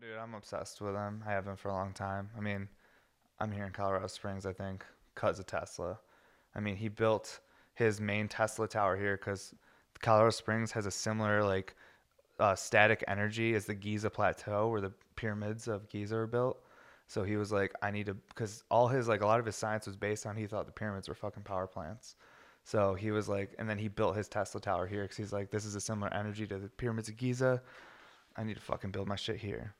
dude, I'm obsessed with him. I have been for a long time. I mean, I'm here in Colorado Springs, I think, because of Tesla. I mean, he built his main Tesla tower here because Colorado Springs has a similar like uh, static energy as the Giza Plateau, where the pyramids of Giza are built. So he was like, I need to, because all his like a lot of his science was based on he thought the pyramids were fucking power plants. So he was like, and then he built his Tesla tower here because he's like, this is a similar energy to the pyramids of Giza. I need to fucking build my shit here.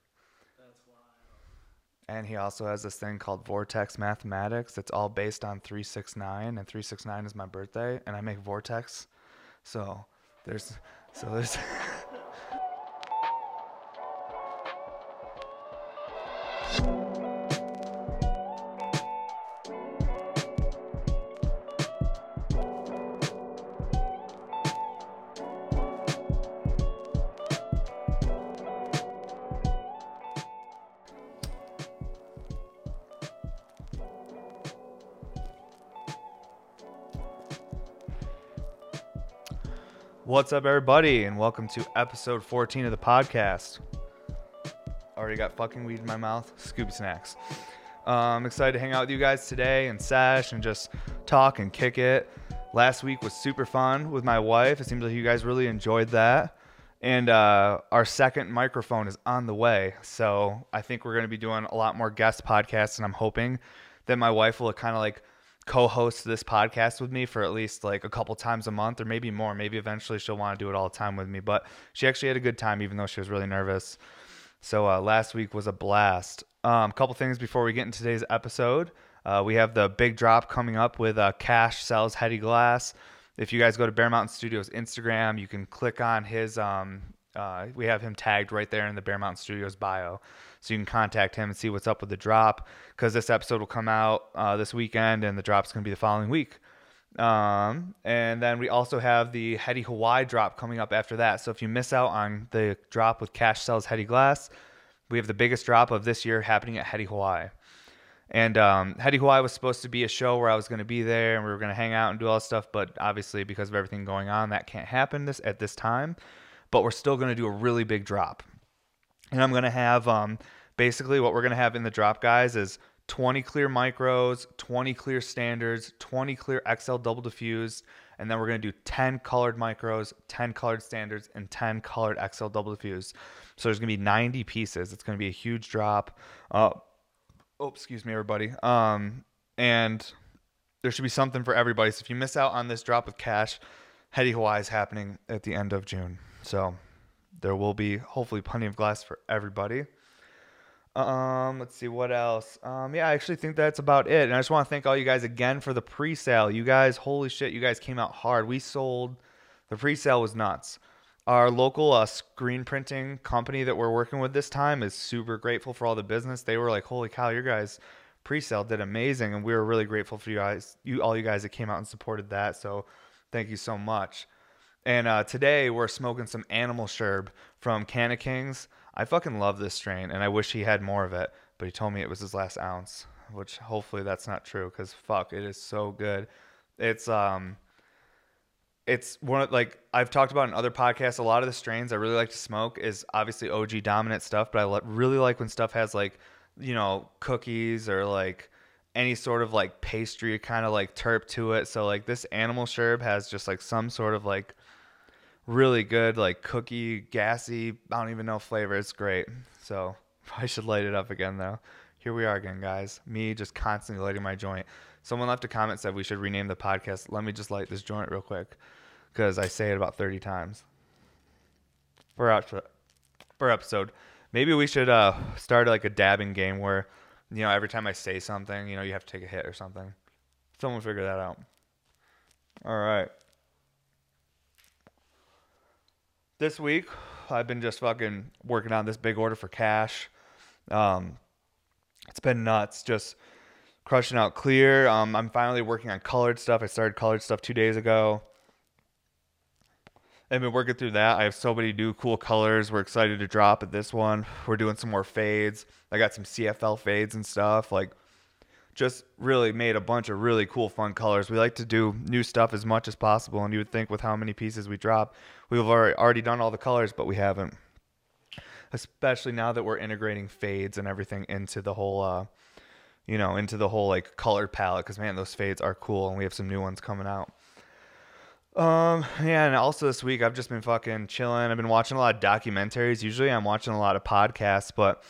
And he also has this thing called Vortex Mathematics It's all based on 369 and 369 is my birthday and I make Vortex. So there's so there's What's up everybody and welcome to episode 14 of the podcast. Already got fucking weed in my mouth. Scooby snacks. I'm excited to hang out with you guys today and sesh and just talk and kick it. Last week was super fun with my wife. It seems like you guys really enjoyed that. And uh, our second microphone is on the way. So I think we're going to be doing a lot more guest podcasts. And I'm hoping that my wife will kind of like co-host this podcast with me for at least like a couple times a month or maybe more. Maybe eventually she'll want to do it all the time with me. But she actually had a good time even though she was really nervous. So uh, last week was a blast. A um, couple things before we get into today's episode. Uh, we have the big drop coming up with uh, Cash sells Heady Glass. If you guys go to Bear Mountain Studios Instagram, you can click on his. Um, uh, we have him tagged right there in the Bear Mountain Studios bio, so you can contact him and see what's up with the drop. Because this episode will come out uh, this weekend, and the drop's going to be the following week. Um, and then we also have the Heady Hawaii drop coming up after that. So if you miss out on the drop with Cash Sells Heady Glass, we have the biggest drop of this year happening at Heady Hawaii. And um, Heady Hawaii was supposed to be a show where I was going to be there and we were going to hang out and do all this stuff, but obviously because of everything going on, that can't happen this at this time. But we're still going to do a really big drop, and I'm going to have um, basically what we're going to have in the drop, guys, is 20 clear micros, 20 clear standards, 20 clear XL double diffused, and then we're going to do 10 colored micros, 10 colored standards, and 10 colored XL double diffused. So there's going to be 90 pieces. It's going to be a huge drop. Uh, oh, excuse me, everybody. Um, and there should be something for everybody. So if you miss out on this drop with cash, Heady Hawaii is happening at the end of June. So there will be hopefully plenty of glass for everybody. Um, let's see what else. Um, yeah, I actually think that's about it. And I just want to thank all you guys again for the pre-sale. You guys, holy shit, you guys came out hard. We sold. The pre-sale was nuts. Our local uh, screen printing company that we're working with this time is super grateful for all the business. They were like, "Holy cow, your guys pre-sale did amazing," and we were really grateful for you guys, you all you guys that came out and supported that. So, thank you so much. And uh, today we're smoking some Animal Sherb from Canna Kings. I fucking love this strain, and I wish he had more of it. But he told me it was his last ounce, which hopefully that's not true, because fuck, it is so good. It's um, it's one of like I've talked about in other podcasts. A lot of the strains I really like to smoke is obviously OG dominant stuff, but I le- really like when stuff has like you know cookies or like any sort of like pastry kind of like terp to it. So like this Animal Sherb has just like some sort of like really good, like cookie, gassy, I don't even know flavor. It's great. So I should light it up again though. Here we are again, guys. Me just constantly lighting my joint. Someone left a comment said we should rename the podcast. Let me just light this joint real quick because I say it about 30 times per episode. Episode. Maybe we should uh, start like a dabbing game where, you know, every time I say something, you know, you have to take a hit or something. Someone figure that out. All right. This week, I've been just fucking working on this big order for cash. Um, it's been nuts, just crushing out clear. Um, I'm finally working on colored stuff. I started colored stuff two days ago. I've been working through that. I have so many new cool colors. We're excited to drop at this one. We're doing some more fades. I got some CFL fades and stuff. Like, just really made a bunch of really cool, fun colors. We like to do new stuff as much as possible, and you would think with how many pieces we drop, we've already done all the colors, but we haven't. especially now that we're integrating fades and everything into the whole, uh, you know, into the whole like color palette. Because man, those fades are cool, and we have some new ones coming out. Um, yeah, and also this week I've just been fucking chilling. I've been watching a lot of documentaries. Usually I'm watching a lot of podcasts, but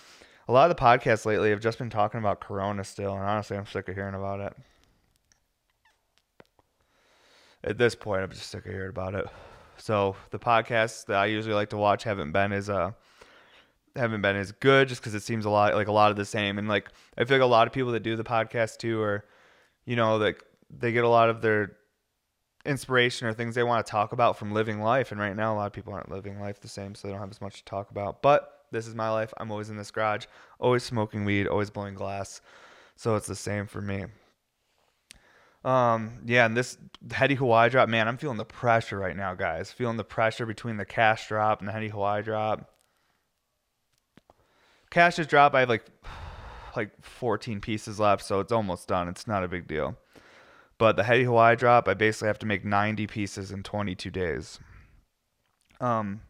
a lot of the podcasts lately have just been talking about Corona still, and honestly, I'm sick of hearing about it. At this point, I'm just sick of hearing about it. So the podcasts that I usually like to watch haven't been as uh haven't been as good just because it seems a lot like a lot of the same. And like I feel like a lot of people that do the podcast too are, you know, like they get a lot of their inspiration or things they want to talk about from living life. And right now, a lot of people aren't living life the same, so they don't have as much to talk about. But this is my life. I'm always in this garage, always smoking weed, always blowing glass. So it's the same for me. Um, yeah, and this heady Hawaii drop, man, I'm feeling the pressure right now, guys. Feeling the pressure between the cash drop and the heady Hawaii drop. Cash just drop. I have like like 14 pieces left, so it's almost done. It's not a big deal. But the heady Hawaii drop, I basically have to make 90 pieces in 22 days. Um,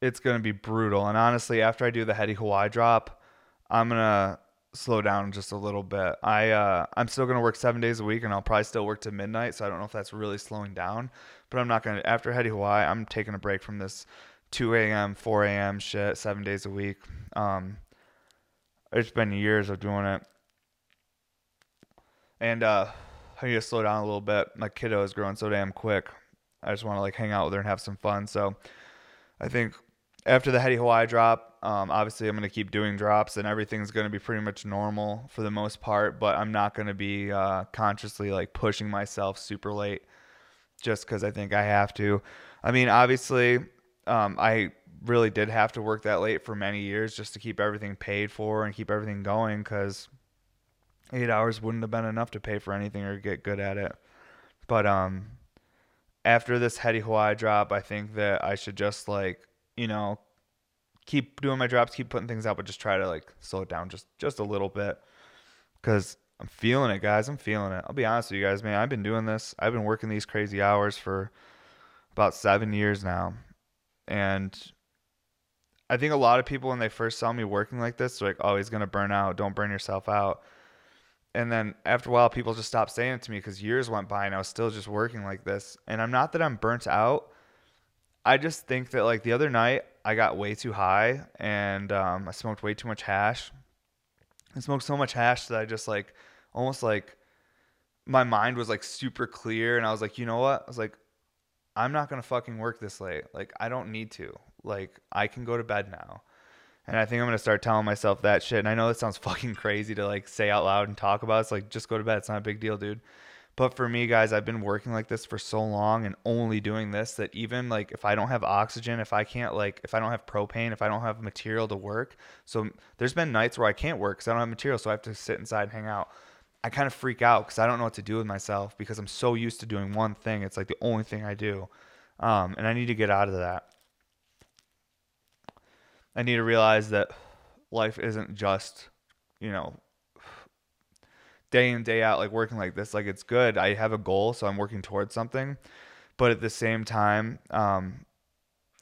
it's gonna be brutal. And honestly, after I do the heady Hawaii drop, I'm gonna slow down just a little bit. I uh, I'm still gonna work seven days a week, and I'll probably still work to midnight. So I don't know if that's really slowing down. But I'm not gonna. After heady Hawaii, I'm taking a break from this 2 a.m., 4 a.m. shit, seven days a week. Um, it's been years of doing it, and uh, I need to slow down a little bit. My kiddo is growing so damn quick. I just want to like hang out with her and have some fun. So I think after the heady Hawaii drop, um, obviously I'm going to keep doing drops and everything's going to be pretty much normal for the most part, but I'm not going to be uh, consciously like pushing myself super late just because I think I have to. I mean, obviously, um, I really did have to work that late for many years just to keep everything paid for and keep everything going because eight hours wouldn't have been enough to pay for anything or get good at it. But um, after this heady Hawaii drop, I think that I should just like you know keep doing my drops, keep putting things out, but just try to like slow it down just just a little bit because I'm feeling it, guys. I'm feeling it. I'll be honest with you guys, man. I've been doing this. I've been working these crazy hours for about seven years now, and I think a lot of people when they first saw me working like this, they're like, "Oh, he's gonna burn out. Don't burn yourself out." And then after a while people just stopped saying it to me because years went by and i was still just working like this. And i'm not that i'm burnt out. I just think that like the other night i got way too high and um, i smoked way too much hash. I smoked so much hash that i just like almost like my mind was like super clear and i was like you know what? I was like i'm not gonna fucking work this late. Like i don't need to. Like i can go to bed now and I think I'm gonna start telling myself that shit. And I know that sounds fucking crazy to like say out loud and talk about. It's like just go to bed. It's not a big deal, dude. But for me, guys, I've been working like this for so long and only doing this that even like if I don't have oxygen, if I can't like if I don't have propane, if I don't have material to work, so there's been nights where I can't work because I don't have material, so I have to sit inside and hang out. I kind of freak out because I don't know what to do with myself because I'm so used to doing one thing. It's like the only thing I do, um, and I need to get out of that. I need to realize that life isn't just, you know, day in day out like working like this. Like it's good. I have a goal, so I'm working towards something, but at the same time, um,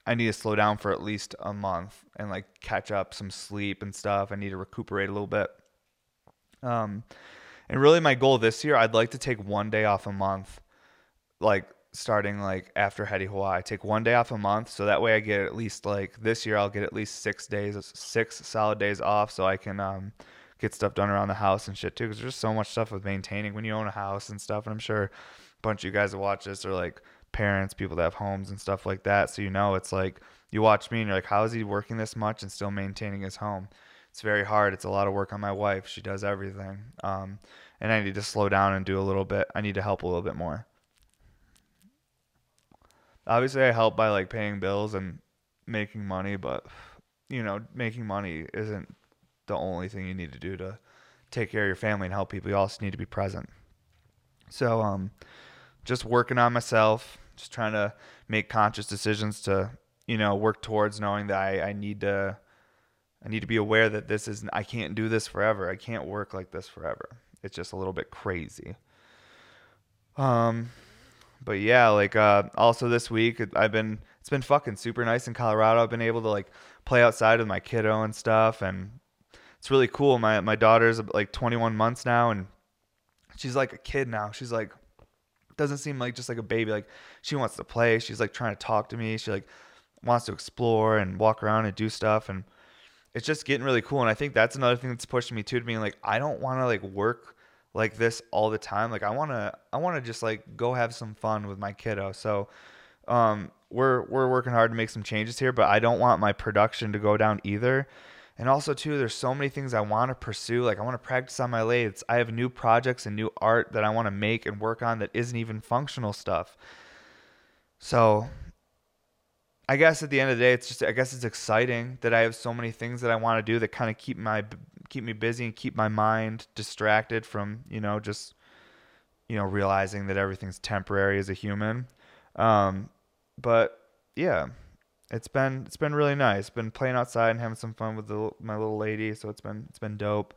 I need to slow down for at least a month and like catch up some sleep and stuff. I need to recuperate a little bit. Um, and really, my goal this year, I'd like to take one day off a month, like starting like after Heady Hawaii. Take one day off a month, so that way I get at least like this year I'll get at least six days, six solid days off, so I can um, get stuff done around the house and shit too. Because there's just so much stuff with maintaining when you own a house and stuff. And I'm sure a bunch of you guys that watch this are like parents, people that have homes and stuff like that. So you know it's like you watch me and you're like, how is he working this much and still maintaining his home? It's very hard. It's a lot of work on my wife. She does everything. Um, and I need to slow down and do a little bit. I need to help a little bit more obviously I help by like paying bills and making money, but you know, making money isn't the only thing you need to do to take care of your family and help people. You also need to be present. So, um, just working on myself, just trying to make conscious decisions to, you know, work towards knowing that I, I need to, I need to be aware that this is, I can't do this forever. I can't work like this forever. It's just a little bit crazy. Um, but yeah, like uh, also this week I've been it's been fucking super nice in Colorado. I've been able to like play outside with my kiddo and stuff. And it's really cool. My my daughter's like 21 months now, and she's like a kid now. She's like doesn't seem like just like a baby. Like she wants to play. She's like trying to talk to me. She like wants to explore and walk around and do stuff and it's just getting really cool and i think that's another thing that's pushing me too to being like i don't want to like work like this all the time like i want to i want to just like go have some fun with my kiddo. So um we're we're working hard to make some changes here but i don't want my production to go down either. And also too there's so many things i want to pursue like i want to practice on my lathes. I have new projects and new art that i want to make and work on that isn't even functional stuff. So I guess at the end of the day, it's just I guess it's exciting that I have so many things that I want to do that kind of keep my keep me busy and keep my mind distracted from you know just you know realizing that everything's temporary as a human. Um, but yeah, it's been it's been really nice. Been playing outside and having some fun with the, my little lady, so it's been it's been dope.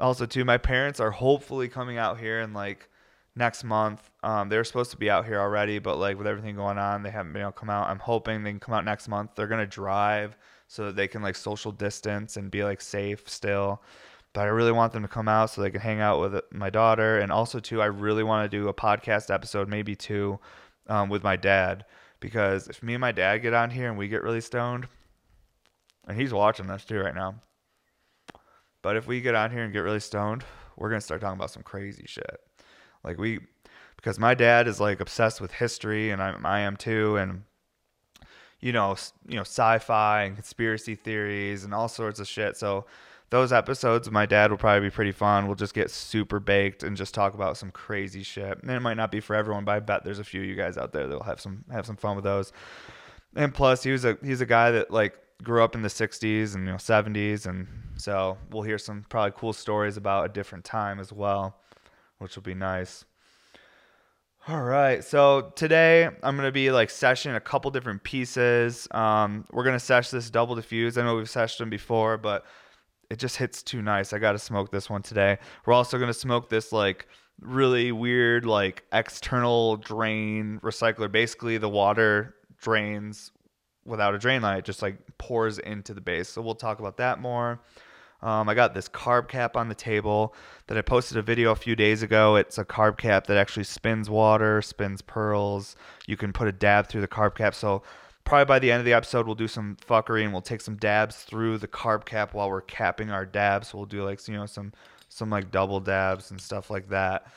Also, too, my parents are hopefully coming out here and like next month. Um, they were supposed to be out here already, but like with everything going on, they haven't been able to come out. I'm hoping they can come out next month. They're gonna drive so that they can like social distance and be like safe still. But I really want them to come out so they can hang out with my daughter, and also too, I really want to do a podcast episode, maybe two, um, with my dad because if me and my dad get on here and we get really stoned, and he's watching this too right now. But if we get on here and get really stoned, we're gonna start talking about some crazy shit. Like we, because my dad is like obsessed with history, and I, I am too, and you know, you know, sci-fi and conspiracy theories and all sorts of shit. So those episodes, my dad will probably be pretty fun. We'll just get super baked and just talk about some crazy shit. And it might not be for everyone, but I bet there's a few of you guys out there that'll have some have some fun with those. And plus, he was a he's a guy that like grew up in the 60s and you know 70s and so we'll hear some probably cool stories about a different time as well which will be nice. All right, so today I'm gonna be like session a couple different pieces. Um, we're gonna sesh this double diffuse. I know we've seshed them before, but it just hits too nice. I gotta smoke this one today. We're also gonna smoke this like really weird like external drain recycler. Basically, the water drains without a drain light, just like pours into the base. So we'll talk about that more. Um, I got this carb cap on the table that I posted a video a few days ago. It's a carb cap that actually spins water, spins pearls. You can put a dab through the carb cap. So probably by the end of the episode, we'll do some fuckery and we'll take some dabs through the carb cap while we're capping our dabs. We'll do like you know some some like double dabs and stuff like that.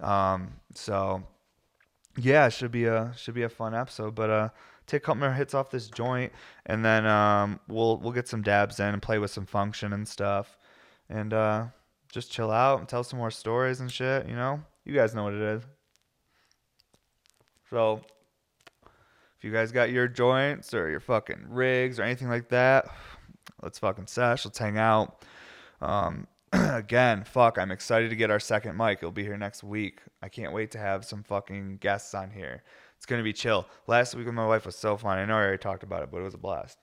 Um, so yeah, should be a should be a fun episode. But uh, take a couple more hits off this joint, and then um, we'll we'll get some dabs in and play with some function and stuff, and uh, just chill out and tell some more stories and shit. You know, you guys know what it is. So, if you guys got your joints or your fucking rigs or anything like that, let's fucking sesh. Let's hang out. Um, again, fuck, I'm excited to get our second mic. It'll be here next week. I can't wait to have some fucking guests on here. It's gonna be chill. Last week with my wife was so fun. I know I already talked about it, but it was a blast.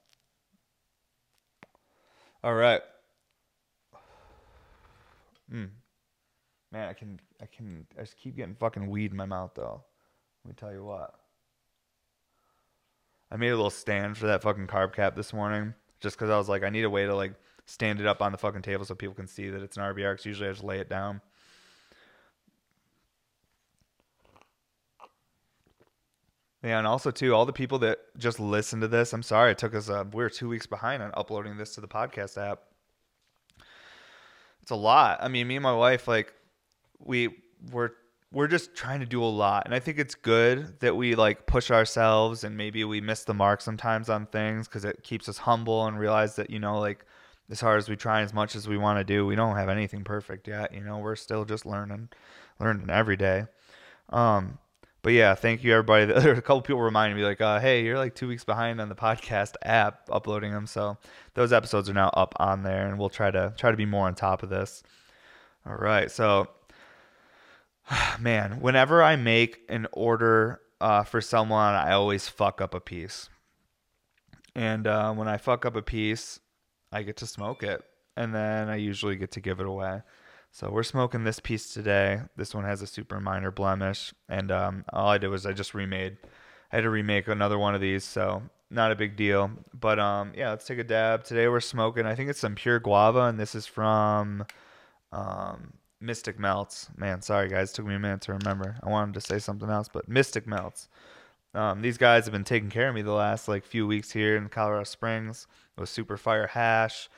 All right. Mm. Man, I can, I can, I just keep getting fucking weed in my mouth though. Let me tell you what. I made a little stand for that fucking carb cap this morning, just because I was like, I need a way to like stand it up on the fucking table so people can see that it's an RBR. Because usually I just lay it down. And also too, all the people that just listen to this. I'm sorry, it took us. Uh, we are two weeks behind on uploading this to the podcast app. It's a lot. I mean, me and my wife, like, we we're we're just trying to do a lot, and I think it's good that we like push ourselves, and maybe we miss the mark sometimes on things because it keeps us humble and realize that you know, like, as hard as we try, as much as we want to do, we don't have anything perfect yet. You know, we're still just learning, learning every day. Um, but yeah, thank you everybody. There a couple people reminding me like, uh, "Hey, you're like two weeks behind on the podcast app uploading them." So those episodes are now up on there, and we'll try to try to be more on top of this. All right, so man, whenever I make an order uh, for someone, I always fuck up a piece, and uh, when I fuck up a piece, I get to smoke it, and then I usually get to give it away. So we're smoking this piece today. This one has a super minor blemish, and um, all I did was I just remade. I had to remake another one of these, so not a big deal. But um, yeah, let's take a dab. Today we're smoking. I think it's some pure guava, and this is from um, Mystic Melts. Man, sorry guys, it took me a minute to remember. I wanted to say something else, but Mystic Melts. Um, these guys have been taking care of me the last like few weeks here in Colorado Springs with Super Fire Hash.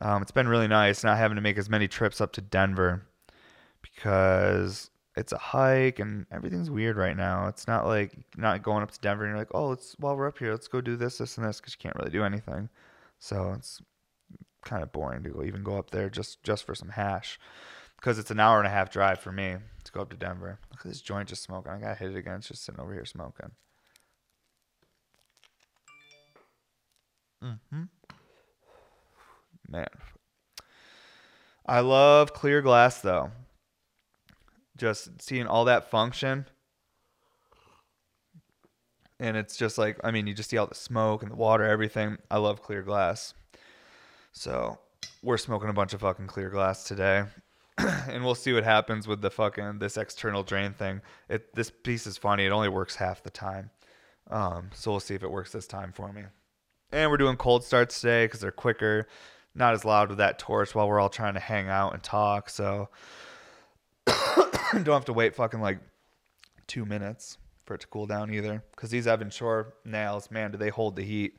Um, it's been really nice not having to make as many trips up to Denver because it's a hike and everything's weird right now. It's not like not going up to Denver and you're like, oh, let's while we're up here, let's go do this, this, and this because you can't really do anything. So it's kind of boring to even go up there just just for some hash because it's an hour and a half drive for me to go up to Denver. Look at this joint just smoking. I gotta hit it again. It's just sitting over here smoking. Mm-hmm. Man. I love clear glass though. Just seeing all that function. And it's just like, I mean, you just see all the smoke and the water, everything. I love clear glass. So we're smoking a bunch of fucking clear glass today. and we'll see what happens with the fucking this external drain thing. It this piece is funny. It only works half the time. Um, so we'll see if it works this time for me. And we're doing cold starts today because they're quicker, not as loud with that torch while we're all trying to hang out and talk. So don't have to wait fucking like two minutes for it to cool down either. Because these Evan Shore nails, man, do they hold the heat?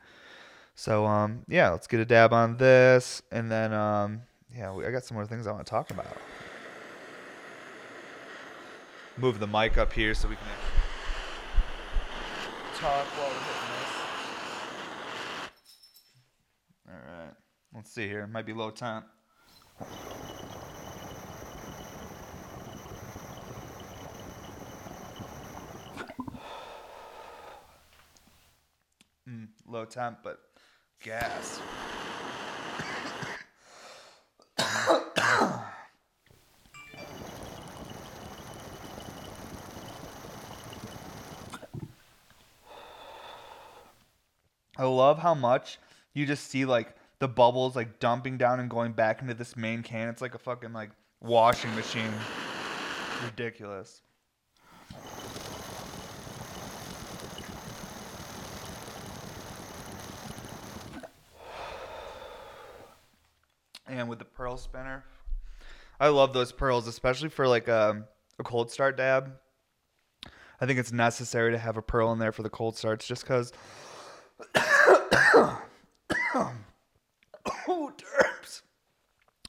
So um, yeah, let's get a dab on this, and then um, yeah, I got some more things I want to talk about. Move the mic up here so we can talk while we're hitting this. All right, let's see here. It Might be low temp. Mm, low temp, but gas. I love how much you just see like the bubbles like dumping down and going back into this main can. It's like a fucking like washing machine. Ridiculous. And with the pearl spinner, I love those pearls, especially for like a, a cold start dab. I think it's necessary to have a pearl in there for the cold starts just because.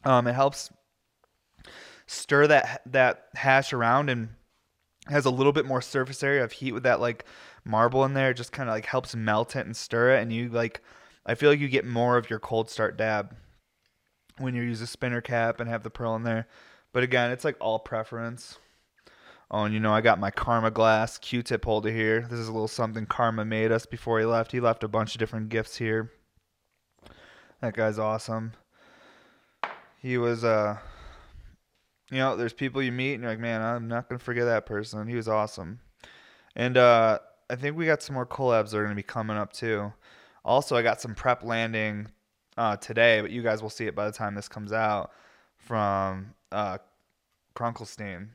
Um, it helps stir that that hash around and has a little bit more surface area of heat with that like marble in there. It just kind of like helps melt it and stir it, and you like. I feel like you get more of your cold start dab when you use a spinner cap and have the pearl in there. But again, it's like all preference. Oh, and you know, I got my Karma Glass Q-tip holder here. This is a little something Karma made us before he left. He left a bunch of different gifts here. That guy's awesome. He was, uh, you know, there's people you meet and you're like, man, I'm not gonna forget that person. He was awesome. And uh, I think we got some more collabs that are gonna be coming up too. Also, I got some prep landing uh, today, but you guys will see it by the time this comes out from uh, Krunkelstein.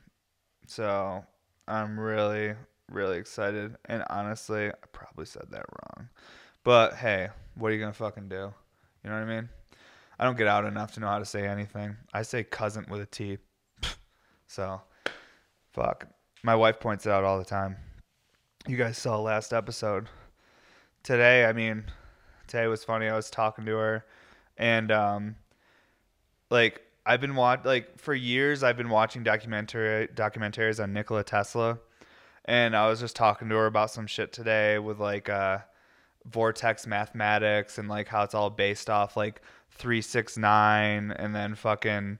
So I'm really, really excited. And honestly, I probably said that wrong. But hey, what are you to fucking do? You know what I mean? I don't get out enough to know how to say anything. I say cousin with a T. so, fuck. My wife points it out all the time. You guys saw last episode. Today, I mean, today was funny. I was talking to her and um, like I've been watch like for years I've been watching documentary documentaries on Nikola Tesla, and I was just talking to her about some shit today with like uh, vortex mathematics and like how it's all based off like three six nine and then fucking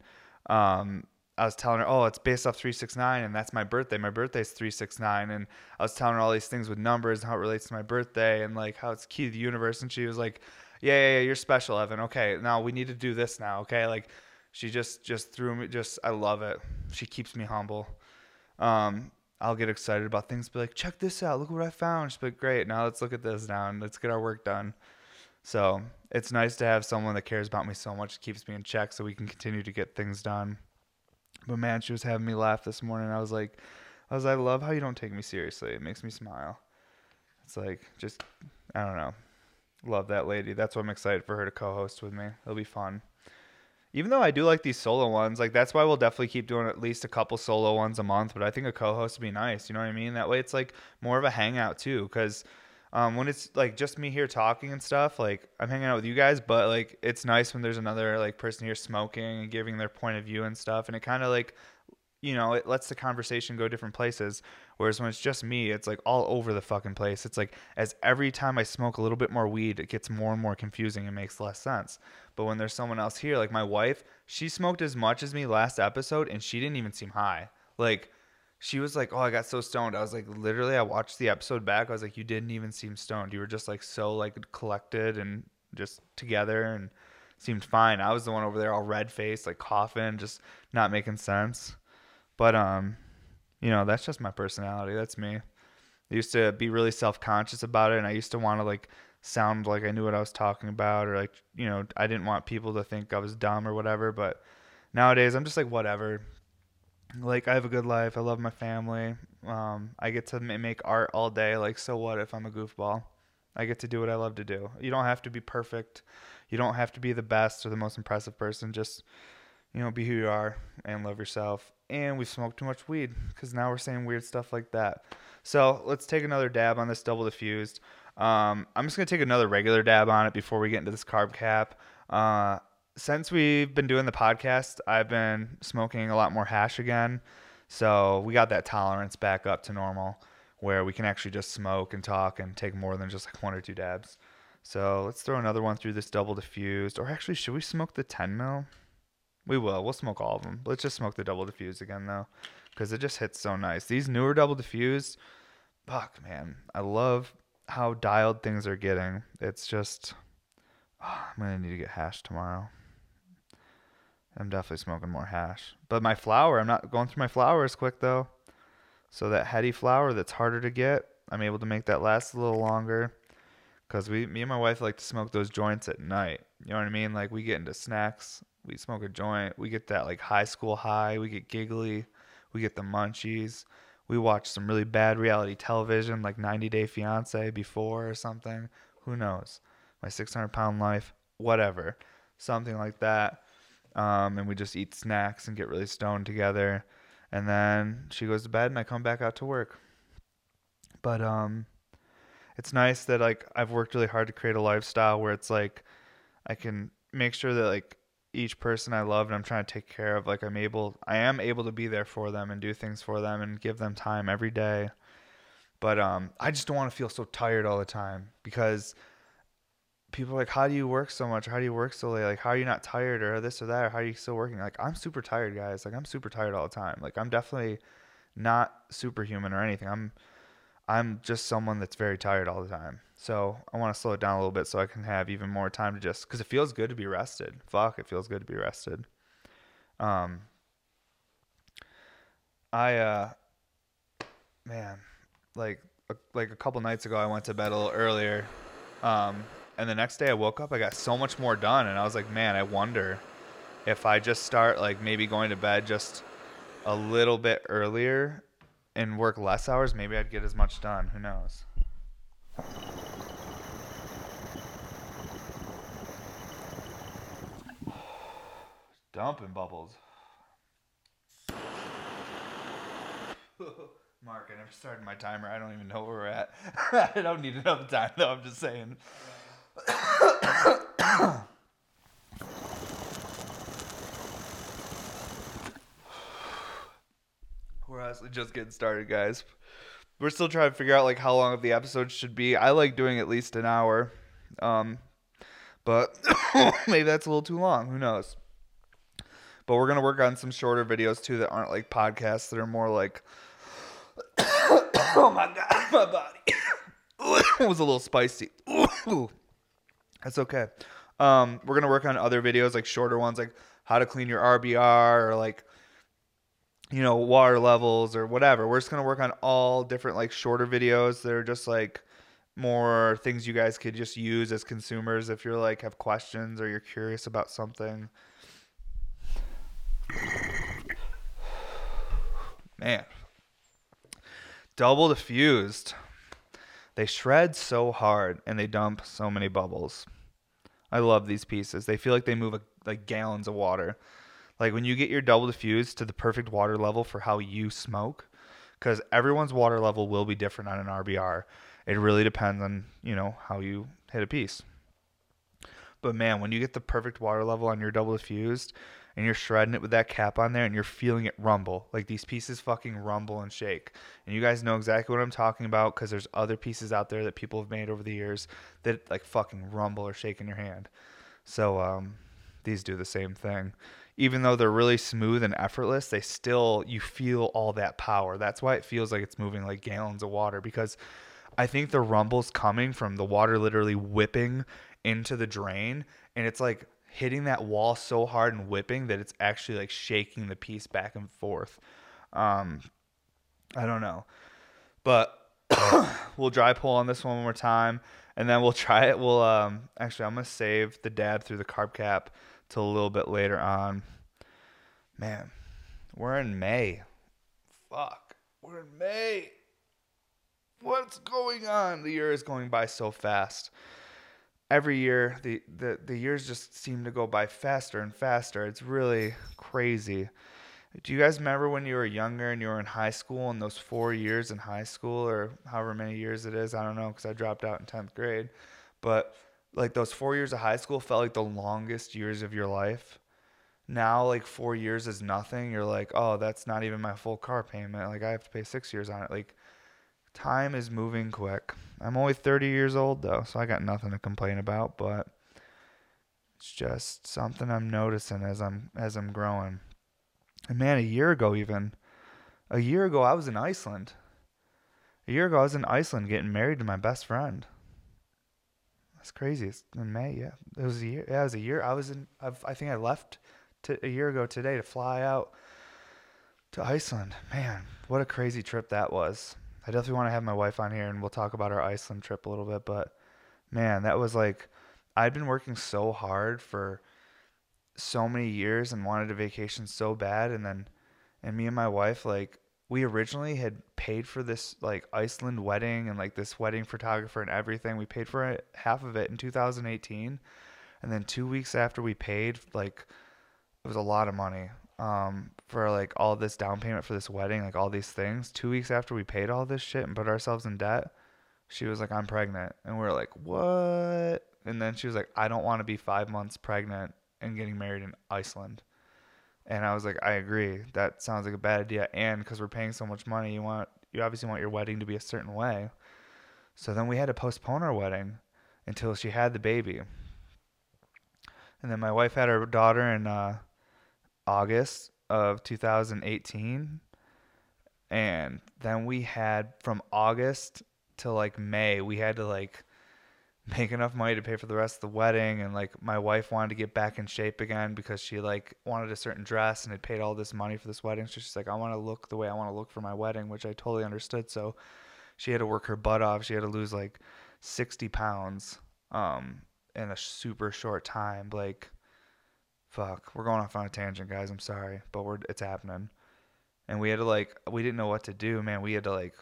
um I was telling her, oh, it's based off 369, and that's my birthday. My birthday's 369. And I was telling her all these things with numbers and how it relates to my birthday and like how it's key to the universe. And she was like, yeah, yeah, yeah, you're special, Evan. Okay, now we need to do this now. Okay, like she just just threw me. Just I love it. She keeps me humble. Um, I'll get excited about things. Be like, check this out. Look what I found. She's like, great. Now let's look at this now and let's get our work done. So it's nice to have someone that cares about me so much, keeps me in check, so we can continue to get things done. But man, she was having me laugh this morning. I was like, I was, I love how you don't take me seriously. It makes me smile. It's like just, I don't know love that lady. That's why I'm excited for her to co-host with me. It'll be fun. Even though I do like these solo ones, like that's why we'll definitely keep doing at least a couple solo ones a month. But I think a co-host would be nice. You know what I mean? That way, it's like more of a hangout too. Because um, when it's like just me here talking and stuff, like I'm hanging out with you guys, but like it's nice when there's another like person here smoking and giving their point of view and stuff, and it kind of like you know, it lets the conversation go different places. Whereas when it's just me, it's like all over the fucking place. It's like as every time I smoke a little bit more weed, it gets more and more confusing and makes less sense. But when there's someone else here, like my wife, she smoked as much as me last episode and she didn't even seem high. Like she was like, "Oh, I got so stoned." I was like, literally, I watched the episode back. I was like, "You didn't even seem stoned. You were just like so like collected and just together and seemed fine." I was the one over there all red faced, like coughing, just not making sense. But um, you know, that's just my personality. That's me. I used to be really self conscious about it, and I used to want to like sound like I knew what I was talking about, or like you know, I didn't want people to think I was dumb or whatever. But nowadays, I'm just like whatever. Like I have a good life. I love my family. Um, I get to make art all day. Like so what if I'm a goofball? I get to do what I love to do. You don't have to be perfect. You don't have to be the best or the most impressive person. Just you know, be who you are and love yourself and we smoked too much weed because now we're saying weird stuff like that. So let's take another dab on this double diffused. Um, I'm just gonna take another regular dab on it before we get into this carb cap. Uh, since we've been doing the podcast, I've been smoking a lot more hash again. So we got that tolerance back up to normal where we can actually just smoke and talk and take more than just like one or two dabs. So let's throw another one through this double diffused. Or actually, should we smoke the 10 mil? We will. We'll smoke all of them. Let's just smoke the double diffused again though, because it just hits so nice. These newer double diffused, fuck man, I love how dialed things are getting. It's just, oh, I'm gonna need to get hash tomorrow. I'm definitely smoking more hash. But my flower, I'm not going through my flower as quick though. So that heady flower that's harder to get, I'm able to make that last a little longer. Cause we, me and my wife like to smoke those joints at night. You know what I mean? Like we get into snacks we smoke a joint. We get that like high school high. We get giggly. We get the munchies. We watch some really bad reality television like 90 Day Fiance before or something. Who knows? My 600 pound life, whatever. Something like that. Um, and we just eat snacks and get really stoned together. And then she goes to bed and I come back out to work. But um, it's nice that like I've worked really hard to create a lifestyle where it's like I can make sure that like each person I love and I'm trying to take care of. Like I'm able, I am able to be there for them and do things for them and give them time every day. But um, I just don't want to feel so tired all the time because people are like, how do you work so much? How do you work so late? Like, how are you not tired or this or that? Or how are you still working? Like, I'm super tired, guys. Like, I'm super tired all the time. Like, I'm definitely not superhuman or anything. I'm, I'm just someone that's very tired all the time. So I want to slow it down a little bit so I can have even more time to just because it feels good to be rested. Fuck, it feels good to be rested. Um, I uh, man, like like a couple nights ago, I went to bed a little earlier, um, and the next day I woke up, I got so much more done, and I was like, man, I wonder if I just start like maybe going to bed just a little bit earlier and work less hours, maybe I'd get as much done. Who knows? Dumping bubbles. Mark, I never started my timer. I don't even know where we're at. I don't need another time, though. I'm just saying. we're honestly just getting started, guys. We're still trying to figure out like how long of the episodes should be. I like doing at least an hour, um, but maybe that's a little too long. Who knows? But we're gonna work on some shorter videos too that aren't like podcasts that are more like. oh my god, my body it was a little spicy. That's okay. Um, we're gonna work on other videos like shorter ones, like how to clean your RBR or like you know, water levels or whatever. We're just to work on all different like shorter videos that are just like more things you guys could just use as consumers if you're like have questions or you're curious about something. Man. Double diffused. They shred so hard and they dump so many bubbles. I love these pieces. They feel like they move a, like gallons of water. Like when you get your double diffuse to the perfect water level for how you smoke, because everyone's water level will be different on an RBR. It really depends on you know how you hit a piece. But man, when you get the perfect water level on your double diffused and you're shredding it with that cap on there and you're feeling it rumble, like these pieces fucking rumble and shake. And you guys know exactly what I'm talking about because there's other pieces out there that people have made over the years that like fucking rumble or shake in your hand. So um, these do the same thing. Even though they're really smooth and effortless, they still you feel all that power. That's why it feels like it's moving like gallons of water because I think the rumble's coming from the water literally whipping into the drain and it's like hitting that wall so hard and whipping that it's actually like shaking the piece back and forth. Um, I don't know, but we'll dry pull on this one more time, and then we'll try it. We'll um, actually I'm gonna save the dab through the carb cap till a little bit later on. Man, we're in May. Fuck, we're in May. What's going on? The year is going by so fast every year the, the the years just seem to go by faster and faster. It's really crazy. Do you guys remember when you were younger and you were in high school and those four years in high school or however many years it is? I don't know because I dropped out in 10th grade. But like those four years of high school felt like the longest years of your life. Now, like four years is nothing. You're like, oh, that's not even my full car payment. Like I have to pay six years on it. Like time is moving quick. I'm only 30 years old though, so I got nothing to complain about, but it's just something I'm noticing as I'm as I'm growing. And man, a year ago even, a year ago I was in Iceland. A year ago I was in Iceland getting married to my best friend. That's crazy. It's in May, yeah. It was a year. Yeah, it was a year. I was in. I've, I think I left to, a year ago today to fly out to Iceland. Man, what a crazy trip that was. I definitely want to have my wife on here and we'll talk about our Iceland trip a little bit. But man, that was like, I'd been working so hard for so many years and wanted a vacation so bad. And then, and me and my wife, like, we originally had paid for this like Iceland wedding and like this wedding photographer and everything. We paid for it, half of it in 2018. And then two weeks after we paid, like, it was a lot of money um, for like all this down payment for this wedding, like all these things. Two weeks after we paid all this shit and put ourselves in debt, she was like, "I'm pregnant," and we are like, "What?" And then she was like, "I don't want to be five months pregnant and getting married in Iceland." And I was like, "I agree. That sounds like a bad idea." And because we're paying so much money, you want you obviously want your wedding to be a certain way. So then we had to postpone our wedding until she had the baby. And then my wife had her daughter in uh, August of 2018. And then we had from August to like May, we had to like make enough money to pay for the rest of the wedding. And like my wife wanted to get back in shape again because she like wanted a certain dress and had paid all this money for this wedding. So she's like i want to look the way i want to look for my wedding which i totally understood. So she had to work her butt off. She had to lose like 60 pounds um in a super short time. Like fuck, we're going off on a tangent, guys. I'm sorry, but we're it's happening. And we had to like, we didn't know what to do, man. We had to like,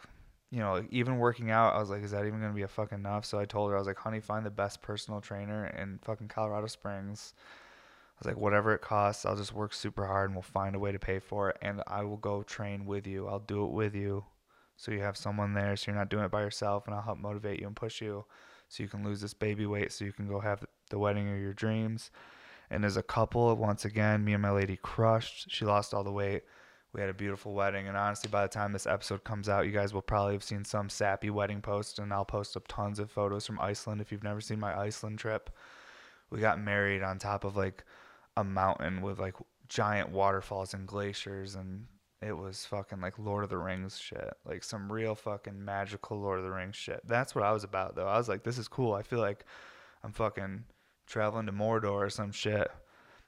you know, even working out, I was like, is that even gonna be a fucking enough? So I told her, I was like, honey, find the best personal trainer in fucking Colorado Springs. I was like, whatever it costs, I'll just work super hard and we'll find a way to pay for it. And I will go train with you. I'll do it with you. So you have someone there so you're not doing it by yourself and I'll help motivate you and push you so you can lose this baby weight so you can go have the wedding of your dreams. And as a couple, once again, me and my lady crushed. She lost all the weight. We had a beautiful wedding. And honestly, by the time this episode comes out, you guys will probably have seen some sappy wedding post. And I'll post up tons of photos from Iceland if you've never seen my Iceland trip. We got married on top of like a mountain with like giant waterfalls and glaciers. And it was fucking like Lord of the Rings shit. Like some real fucking magical Lord of the Rings shit. That's what I was about, though. I was like, this is cool. I feel like I'm fucking traveling to Mordor or some shit.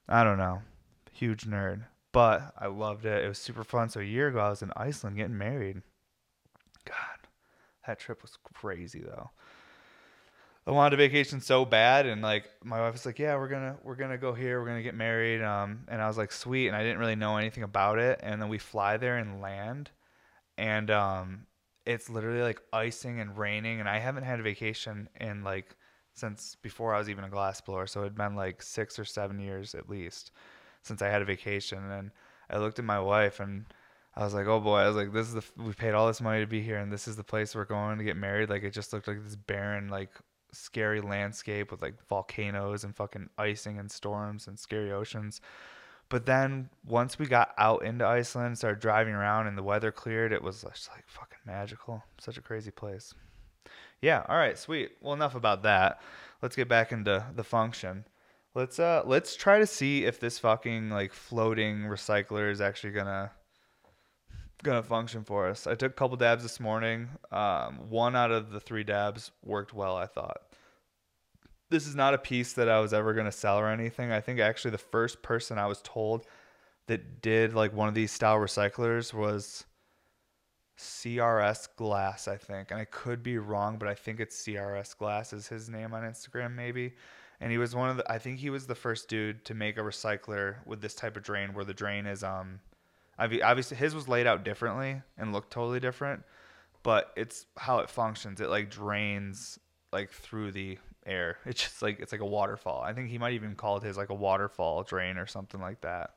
I don't know. Huge nerd. But I loved it. It was super fun. So a year ago I was in Iceland getting married. God, that trip was crazy though. I wanted a vacation so bad and like my wife was like, Yeah, we're gonna we're gonna go here, we're gonna get married. Um and I was like, Sweet, and I didn't really know anything about it. And then we fly there and land and um it's literally like icing and raining, and I haven't had a vacation in like since before I was even a glass blower. So it'd been like six or seven years at least since I had a vacation. And I looked at my wife and I was like, oh boy, I was like, this is the we paid all this money to be here, and this is the place we're going to get married. Like it just looked like this barren, like scary landscape with like volcanoes and fucking icing and storms and scary oceans. But then once we got out into Iceland, started driving around, and the weather cleared, it was just like fucking magical. Such a crazy place. Yeah. All right. Sweet. Well, enough about that. Let's get back into the function. Let's uh let's try to see if this fucking like floating recycler is actually gonna gonna function for us. I took a couple dabs this morning. Um, one out of the three dabs worked well. I thought. This is not a piece that I was ever gonna sell or anything. I think actually the first person I was told that did like one of these style recyclers was CRS Glass, I think. And I could be wrong, but I think it's CRS Glass is his name on Instagram, maybe. And he was one of the I think he was the first dude to make a recycler with this type of drain where the drain is um obviously his was laid out differently and looked totally different, but it's how it functions. It like drains like through the air. It's just like it's like a waterfall. I think he might even call it his like a waterfall drain or something like that.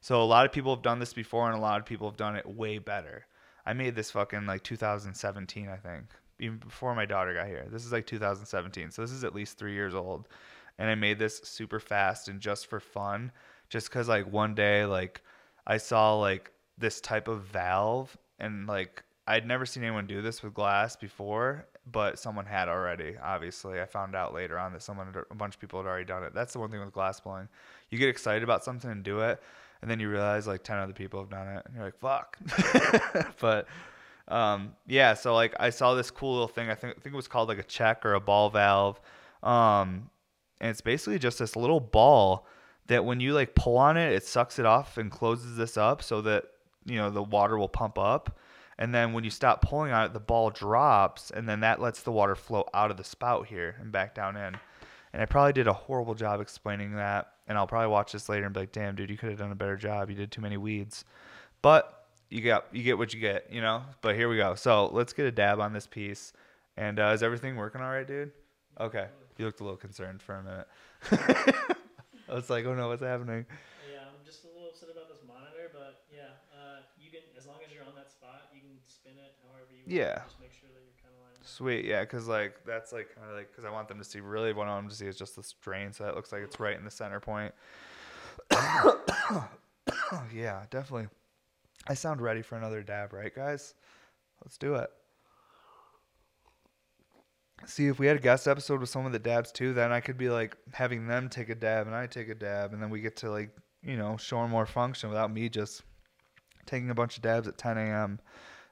So a lot of people have done this before and a lot of people have done it way better. I made this fucking like 2017, I think, even before my daughter got here. This is like 2017, so this is at least three years old, and I made this super fast and just for fun, just because like one day like I saw like this type of valve and like I'd never seen anyone do this with glass before, but someone had already. Obviously, I found out later on that someone, a bunch of people had already done it. That's the one thing with glass blowing. You get excited about something and do it, and then you realize like 10 other people have done it and you're like fuck. But um, yeah so like i saw this cool little thing. I think, I think it was called like a check or a ball valve. Um, and it's basically just this little ball that when you like pull on it it sucks it off and closes this up so that you know the water will pump up. And then when you stop pulling on it the ball drops and then that lets the water flow out of the spout here and back down in and I probably did a horrible job explaining that. And I'll probably watch this later and be like, damn, dude, you could have done a better job. You did too many weeds. But you got you get what you get, you know? But here we go. So let's get a dab on this piece. And uh, is everything working all right, dude? Okay. You looked a little concerned for a minute. I was like, oh no, what's happening? Yeah, I'm just a little upset about this monitor, but yeah, uh, you can as long as you're on that spot, you can spin it however you want. Yeah. Just make sure that you're kind of lined up. Sweet, yeah, because like that's like kind of like because I want them to see really what I want them to see is just this drain, so that looks like it's right in the center point. yeah, definitely. I sound ready for another dab, right, guys? Let's do it. See, if we had a guest episode with someone that dabs too, then I could be like having them take a dab and I take a dab, and then we get to like you know show more function without me just taking a bunch of dabs at 10 a.m.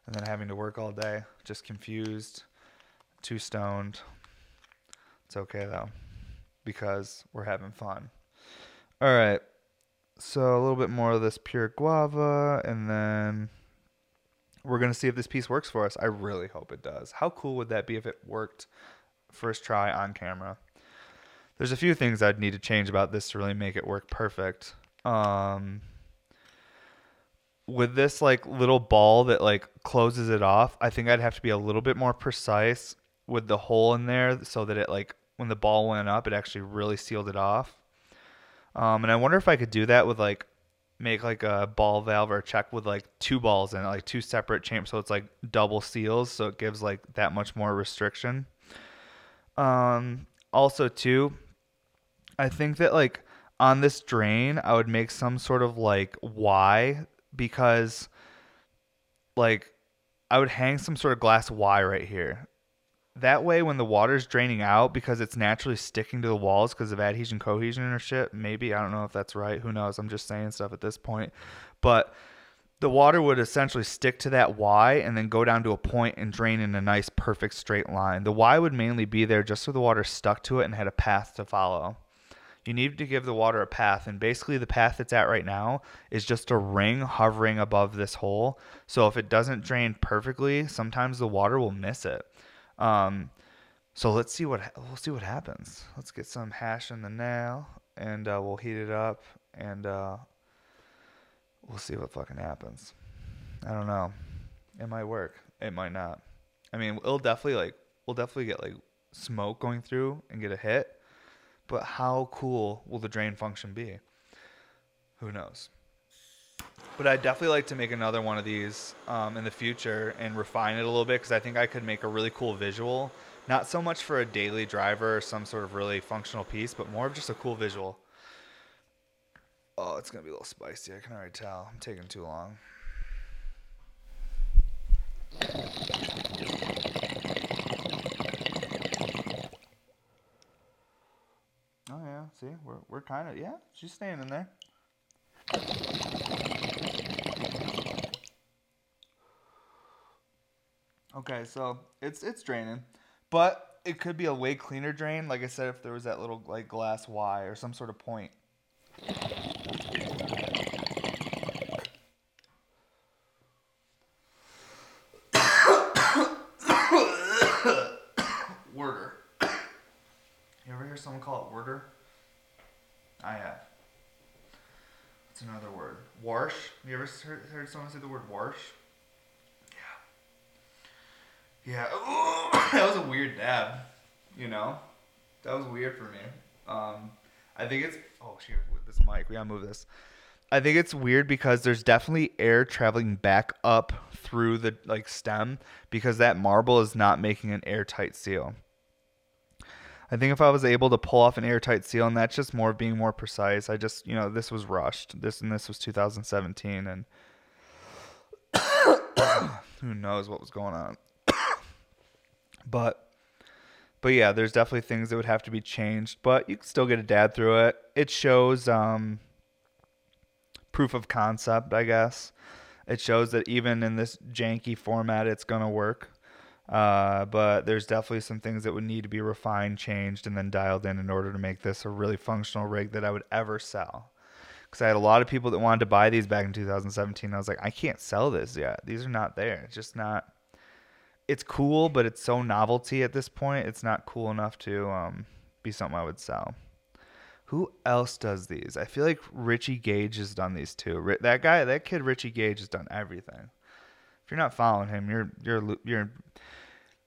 and then having to work all day, just confused, too stoned. It's okay though, because we're having fun. All right, so a little bit more of this pure guava, and then we're gonna see if this piece works for us. I really hope it does. How cool would that be if it worked first try on camera? There's a few things I'd need to change about this to really make it work perfect. Um, with this like little ball that like closes it off, I think I'd have to be a little bit more precise with the hole in there so that it like when the ball went up, it actually really sealed it off. Um, and I wonder if I could do that with like make like a ball valve or a check with like two balls in it, like two separate chambers, so it's like double seals, so it gives like that much more restriction. Um, also too, I think that like on this drain, I would make some sort of like Y because like I would hang some sort of glass Y right here. That way, when the water's draining out, because it's naturally sticking to the walls because of adhesion, cohesion, or shit. Maybe I don't know if that's right. Who knows? I'm just saying stuff at this point. But the water would essentially stick to that Y and then go down to a point and drain in a nice, perfect straight line. The Y would mainly be there just so the water stuck to it and had a path to follow. You need to give the water a path, and basically, the path it's at right now is just a ring hovering above this hole. So, if it doesn't drain perfectly, sometimes the water will miss it. Um, so let's see what we'll see what happens. Let's get some hash in the nail, and uh, we'll heat it up, and uh, we'll see what fucking happens. I don't know. It might work. It might not. I mean, it'll definitely like we'll definitely get like smoke going through and get a hit. But how cool will the drain function be? Who knows? But I'd definitely like to make another one of these um, in the future and refine it a little bit because I think I could make a really cool visual. Not so much for a daily driver or some sort of really functional piece, but more of just a cool visual. Oh, it's gonna be a little spicy. I can already tell. I'm taking too long. Oh yeah, see, we're we're kind of yeah. She's staying in there. Okay, so it's it's draining, but it could be a way cleaner drain. Like I said, if there was that little like glass Y or some sort of point. Worder. You ever hear someone call it worder? I have. It's another word? Warsh. You ever heard, someone say the word warsh? Yeah. That was a weird dab. You know, that was weird for me. Um, I think it's. Oh shit! With this mic, we gotta move this. I think it's weird because there's definitely air traveling back up through the like stem because that marble is not making an airtight seal. I think if I was able to pull off an airtight seal, and that's just more being more precise. I just, you know, this was rushed. This and this was 2017, and who knows what was going on. But, but yeah, there's definitely things that would have to be changed. But you can still get a dab through it. It shows um, proof of concept, I guess. It shows that even in this janky format, it's gonna work. Uh, but there's definitely some things that would need to be refined, changed, and then dialed in in order to make this a really functional rig that I would ever sell. Because I had a lot of people that wanted to buy these back in 2017. I was like, I can't sell this yet. These are not there. It's just not. It's cool, but it's so novelty at this point. It's not cool enough to um, be something I would sell. Who else does these? I feel like Richie Gage has done these too. That guy, that kid, Richie Gage, has done everything. If you're not following him, you're you're you're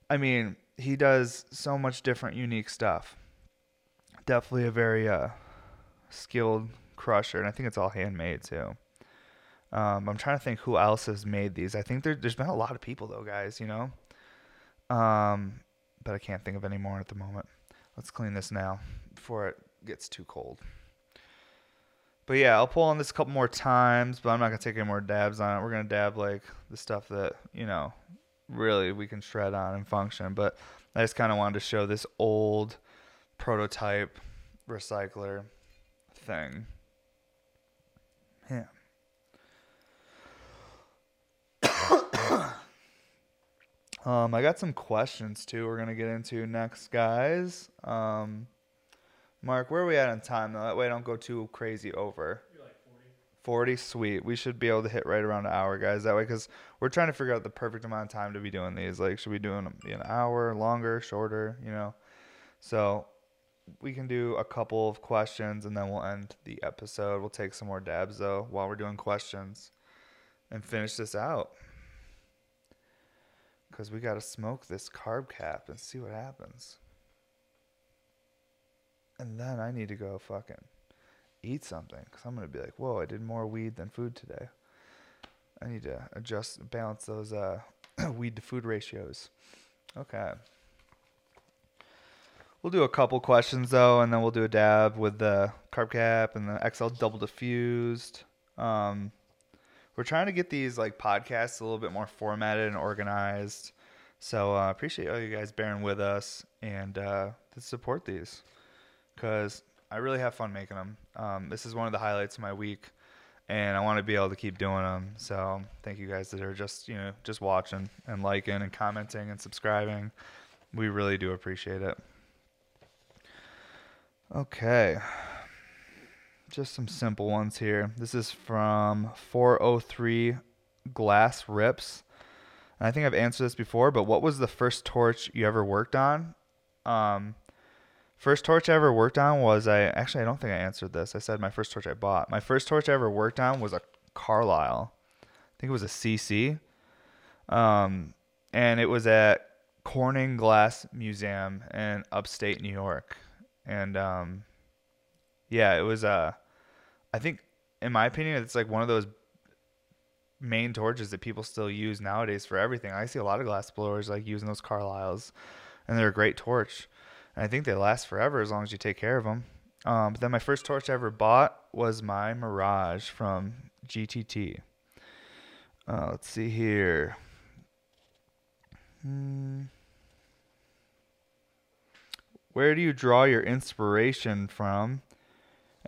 I mean, he does so much different, unique stuff. Definitely a very uh, skilled crusher, and I think it's all handmade too. Um, I'm trying to think who else has made these. I think there, has been a lot of people though, guys. You know, um, but I can't think of any more at the moment. Let's clean this now before it gets too cold. But yeah, I'll pull on this a couple more times, but I'm not gonna take any more dabs on it. We're gonna dab like the stuff that you know really we can shred on and function. But I just kind of wanted to show this old prototype recycler thing. Um, I got some questions too. We're gonna get into next, guys. Um, Mark, where are we at on time though? That way I don't go too crazy over. 40 40, sweet we should be able to hit right around an hour guys that way because we're trying to figure out the perfect amount of time to be doing these like should we do them an hour longer shorter you know so we can do a couple of questions and then we'll end the episode we'll take some more dabs though while we're doing questions and finish this out because we got to smoke this carb cap and see what happens and then i need to go fucking eat something because I'm gonna be like, whoa, I did more weed than food today. I need to adjust, balance those uh, weed to food ratios. Okay. We'll do a couple questions though, and then we'll do a dab with the carb cap and the XL double diffused. Um, we're trying to get these like podcasts a little bit more formatted and organized. So I uh, appreciate all you guys bearing with us and uh, to support these because I really have fun making them. Um, this is one of the highlights of my week, and I want to be able to keep doing them. So thank you guys that are just you know just watching and liking and commenting and subscribing. We really do appreciate it. Okay. Just some simple ones here. This is from 403 Glass Rips. And I think I've answered this before, but what was the first torch you ever worked on? Um, First torch I ever worked on was I actually I don't think I answered this. I said my first torch I bought. My first torch I ever worked on was a Carlisle. I think it was a CC. Um, and it was at Corning Glass Museum in upstate New York, and um, yeah, it was uh, I think in my opinion, it's like one of those main torches that people still use nowadays for everything. I see a lot of glass blowers like using those Carlisles, and they're a great torch. And I think they last forever as long as you take care of them. Um, but then my first torch I ever bought was my Mirage from GTT. Uh, let's see here. Hmm. Where do you draw your inspiration from?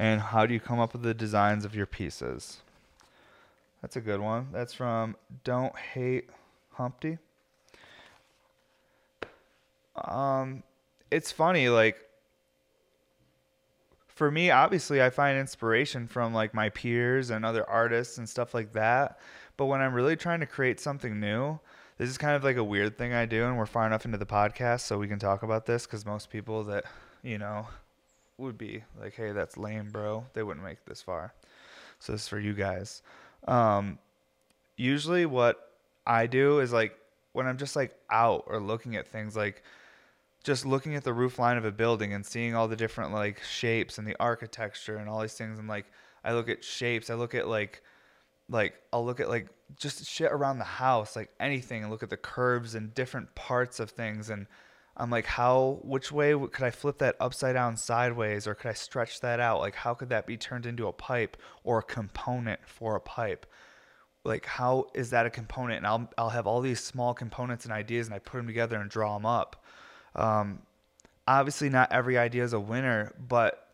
And how do you come up with the designs of your pieces? That's a good one. That's from Don't Hate Humpty. Um, it's funny, like for me, obviously, I find inspiration from like my peers and other artists and stuff like that. But when I'm really trying to create something new, this is kind of like a weird thing I do, and we're far enough into the podcast so we can talk about this because most people that you know would be like, "Hey, that's lame, bro." They wouldn't make it this far. So this is for you guys. Um, usually, what I do is like when I'm just like out or looking at things, like just looking at the roof line of a building and seeing all the different like shapes and the architecture and all these things. And like I look at shapes, I look at like like I'll look at like just shit around the house, like anything, and look at the curves and different parts of things and I'm like, how, which way could I flip that upside down sideways or could I stretch that out? Like, how could that be turned into a pipe or a component for a pipe? Like, how is that a component? And I'll, I'll have all these small components and ideas and I put them together and draw them up. Um, obviously, not every idea is a winner, but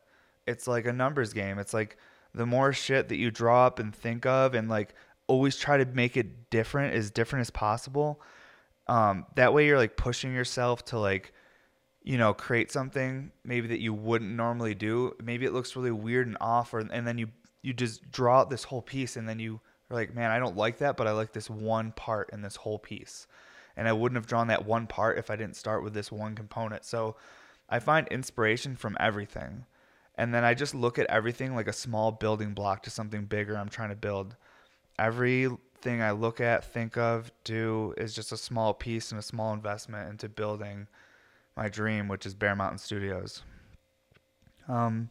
it's like a numbers game. It's like the more shit that you draw up and think of and like always try to make it different, as different as possible um, that way you're like pushing yourself to like, you know, create something maybe that you wouldn't normally do. Maybe it looks really weird and off, or and then you you just draw out this whole piece, and then you are like, man, I don't like that, but I like this one part in this whole piece, and I wouldn't have drawn that one part if I didn't start with this one component. So I find inspiration from everything, and then I just look at everything like a small building block to something bigger I'm trying to build. Every thing I look at, think of, do is just a small piece and a small investment into building my dream, which is Bear Mountain Studios. Um,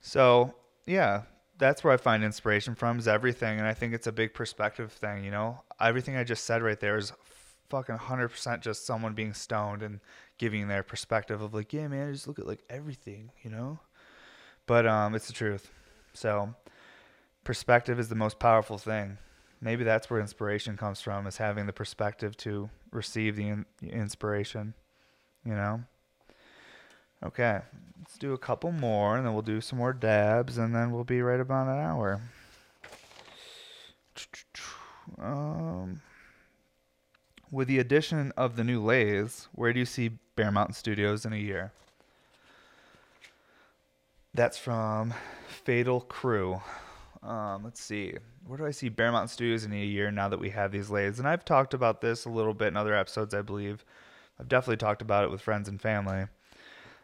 so yeah, that's where I find inspiration from is everything, and I think it's a big perspective thing. You know, everything I just said right there is fucking hundred percent just someone being stoned and giving their perspective of like, yeah, man, just look at like everything, you know. But um, it's the truth. So perspective is the most powerful thing maybe that's where inspiration comes from is having the perspective to receive the in- inspiration you know? Okay let's do a couple more and then we'll do some more dabs and then we'll be right about an hour. Um, with the addition of the new lathes where do you see bear mountain studios in a year? That's from fatal crew um, let's see where do I see Bear Mountain Studios in a year now that we have these lathes? And I've talked about this a little bit in other episodes, I believe. I've definitely talked about it with friends and family.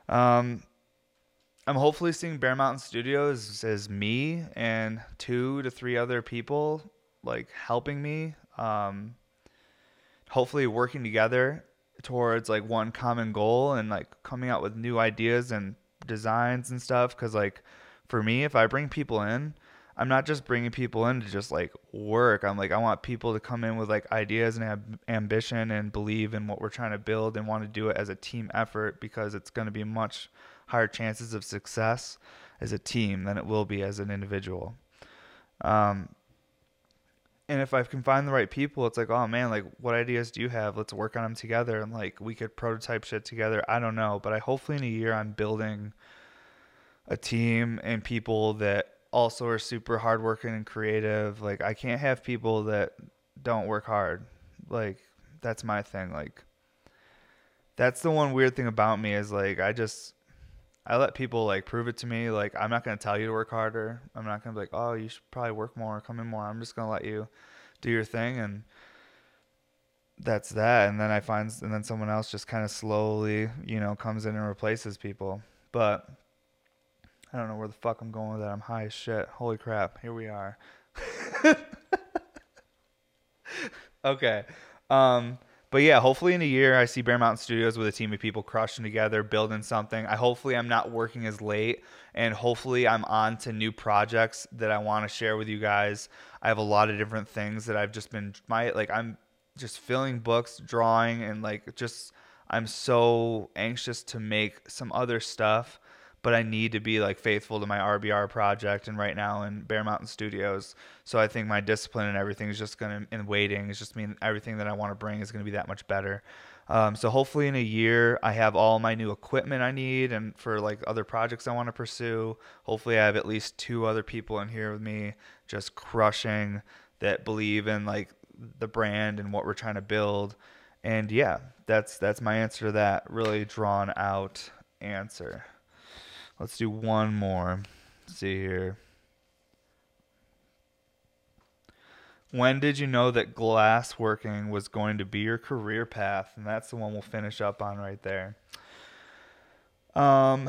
Um, I'm hopefully seeing Bear Mountain Studios as me and two to three other people like helping me. Um, hopefully working together towards like one common goal and like coming out with new ideas and designs and stuff. Cause like for me, if I bring people in, I'm not just bringing people in to just like work. I'm like I want people to come in with like ideas and have ambition and believe in what we're trying to build and want to do it as a team effort because it's going to be much higher chances of success as a team than it will be as an individual. Um, and if I can find the right people, it's like, oh man, like what ideas do you have? Let's work on them together, and like we could prototype shit together. I don't know, but I hopefully in a year I'm building a team and people that also are super hardworking and creative. Like I can't have people that don't work hard. Like that's my thing. Like that's the one weird thing about me is like I just I let people like prove it to me. Like I'm not gonna tell you to work harder. I'm not gonna be like, oh, you should probably work more, come in more. I'm just gonna let you do your thing and that's that. And then I find and then someone else just kind of slowly, you know, comes in and replaces people. But I don't know where the fuck I'm going with that. I'm high as shit. Holy crap. Here we are. okay. Um, but yeah, hopefully in a year I see Bear Mountain Studios with a team of people crushing together, building something. I hopefully I'm not working as late and hopefully I'm on to new projects that I want to share with you guys. I have a lot of different things that I've just been my like I'm just filling books, drawing and like just I'm so anxious to make some other stuff but I need to be like faithful to my RBR project and right now in Bear Mountain Studios. So I think my discipline and everything is just gonna in waiting is just mean everything that I want to bring is gonna be that much better. Um, so hopefully in a year I have all my new equipment I need and for like other projects I want to pursue. Hopefully I have at least two other people in here with me just crushing that believe in like the brand and what we're trying to build. And yeah, that's that's my answer to that really drawn out answer. Let's do one more. Let's see here. When did you know that glass working was going to be your career path? And that's the one we'll finish up on right there. Um,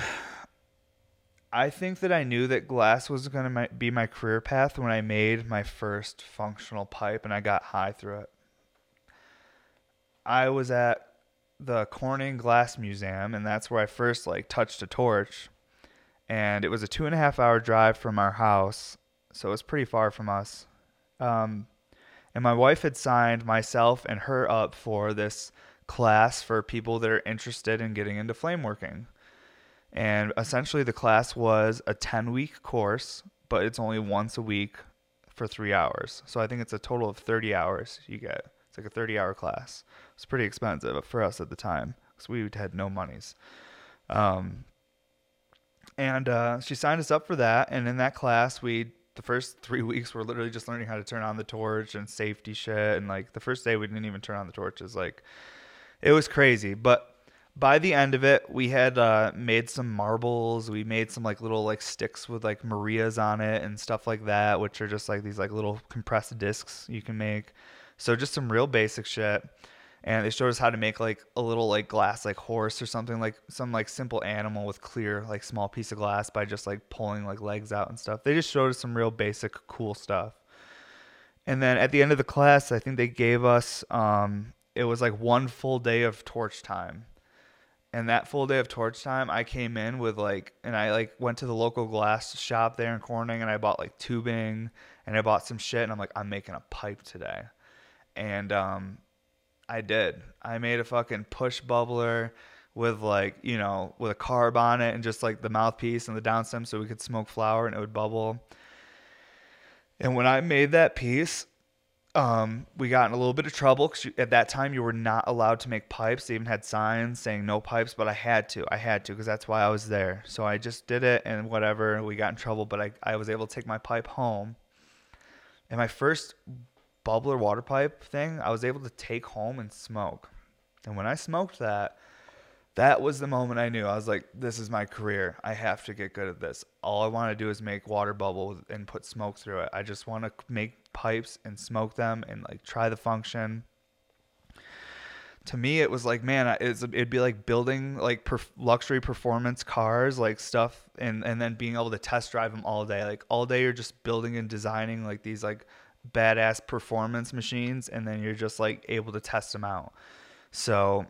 I think that I knew that glass was going to be my career path when I made my first functional pipe and I got high through it. I was at the Corning Glass Museum, and that's where I first like touched a torch and it was a two and a half hour drive from our house, so it was pretty far from us. Um, and my wife had signed myself and her up for this class for people that are interested in getting into flame working. And essentially, the class was a 10 week course, but it's only once a week for three hours. So I think it's a total of 30 hours you get. It's like a 30 hour class. It's pretty expensive for us at the time because we had no monies. Um, and uh, she signed us up for that. And in that class, we the first three weeks were literally just learning how to turn on the torch and safety shit. And like the first day, we didn't even turn on the torches. Like it was crazy. But by the end of it, we had uh, made some marbles. We made some like little like sticks with like Marias on it and stuff like that, which are just like these like little compressed discs you can make. So just some real basic shit and they showed us how to make like a little like glass like horse or something like some like simple animal with clear like small piece of glass by just like pulling like legs out and stuff. They just showed us some real basic cool stuff. And then at the end of the class i think they gave us um it was like one full day of torch time. And that full day of torch time i came in with like and i like went to the local glass shop there in corning and i bought like tubing and i bought some shit and i'm like i'm making a pipe today. And um I did. I made a fucking push bubbler with like, you know, with a carb on it and just like the mouthpiece and the downstem so we could smoke flower and it would bubble. And when I made that piece, um, we got in a little bit of trouble because at that time you were not allowed to make pipes. They even had signs saying no pipes, but I had to. I had to because that's why I was there. So I just did it and whatever. We got in trouble, but I, I was able to take my pipe home. And my first bubbler water pipe thing, I was able to take home and smoke. And when I smoked that, that was the moment I knew. I was like, this is my career. I have to get good at this. All I want to do is make water bubble and put smoke through it. I just want to make pipes and smoke them and like try the function. To me, it was like, man, it's, it'd be like building like perf- luxury performance cars, like stuff, and and then being able to test drive them all day. Like all day, you're just building and designing like these like badass performance machines and then you're just like able to test them out. So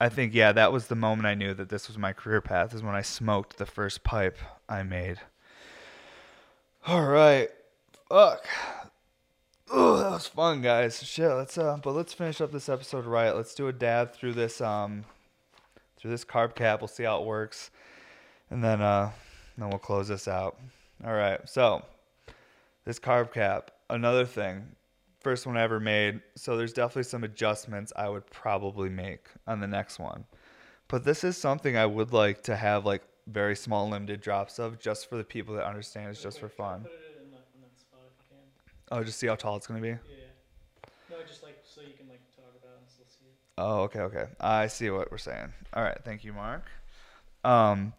I think yeah, that was the moment I knew that this was my career path is when I smoked the first pipe I made. All right. Fuck. Oh, that was fun, guys. Shit, let's uh but let's finish up this episode right. Let's do a dab through this um through this carb cap. We'll see how it works. And then uh then we'll close this out. All right. So, this carb cap another thing, first one I ever made. So there's definitely some adjustments I would probably make on the next one. But this is something I would like to have like very small limited drops of just for the people that understand it's just for fun. Oh, just see how tall it's gonna be. Yeah. No, just like so you can like talk about and still see it. Oh, okay, okay. I see what we're saying. All right, thank you, Mark. Um,